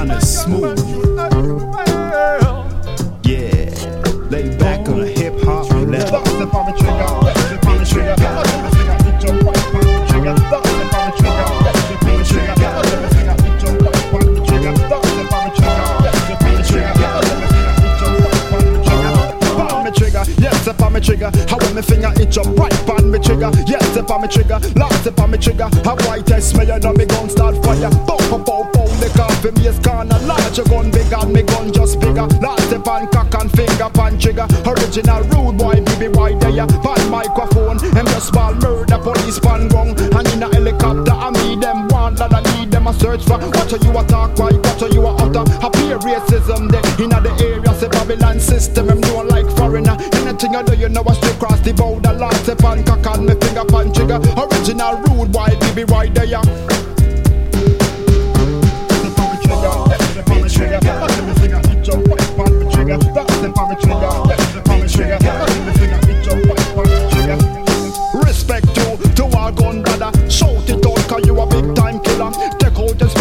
kinda smooth. Yeah, lay back on a hip hop level. The trigger, I I I. How when me finger itch up right on me trigger, yes, step on me trigger. Last step on me trigger. How white test me, you know me gun start fire. Bow, Large your gun big and me gun just bigger. Last step on cock and finger pan trigger. Original rude boy, baby boy there. Pan microphone, them just ball murder police pan gong. And in a helicopter, I me them one that I need them a search for. What are you a talk right, what you a utter. Appear racism there in the area, say Babylon system. Them don't like foreigner. Anything you do, you know I straight cross the border. Last step on cock and me finger pan trigger. Original rude boy, baby right there. Step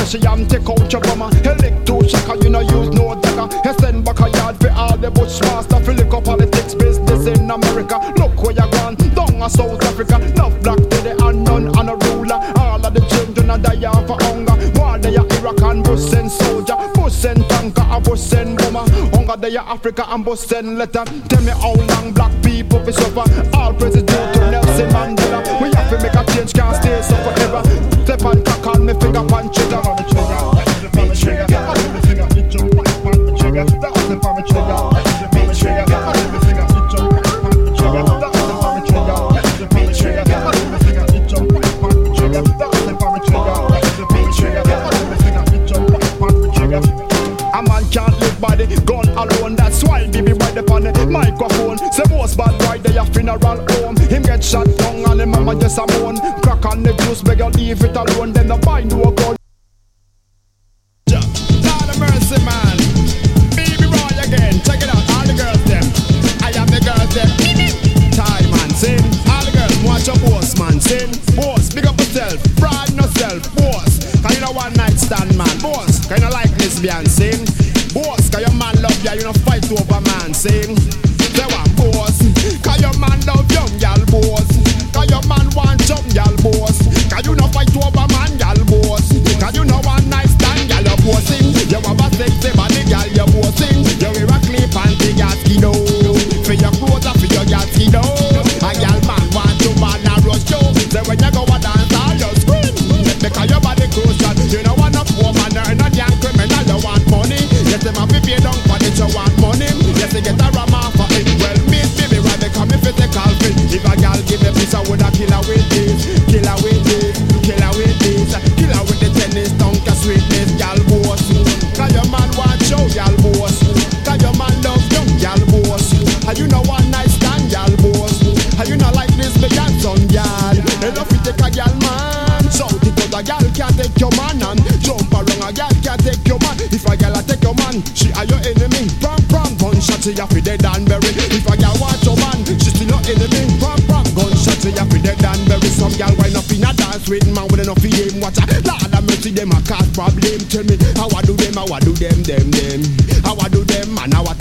special and take out your. Elect to shaka, you no use no dagger. You send back a yard for all the bushmaster. Fill up politics business in America. Look where you gone, down a South Africa. Enough black to the unknown and a ruler. All of the children are dying for hunger. War they are Iraq and Bush send soldier. Bush send tanker, a Bush send bomber. Hunger they are Africa and Bush send letter. Tell me how long black people be suffer. All praise due to Nelson Mandela. We have to make a change, can't stay so forever. Step and cock on me finger punch trigger. Say most bad boy they a funeral home. Him get shot down and him mama just a moan. Crack on the juice, beg you leave it alone. Then no buy no gun. Lord of mercy, man. Baby again. Check it out, all the girls. I am the girls them. Tie man, sing. All the girls watch your boss, man, sing. Boss, big up yourself, boss. You one night stand, man, boss. You like lesbian, sing. Boss, cause your man love ya, you know fight over man, sing. Take your man and jump around, a gal can't take your man. If a gal a take your man, she are your enemy. Pram pram gunshot, she have to dead and bury. If a gal want your man, she still your enemy. Pram pram gunshot, she have to dead and bury. Some gal wind up in a dance with man with enough of them watch. Lord have mercy, them a cause problem. Tell me how I do them, how I do them, them them. How I do them and how I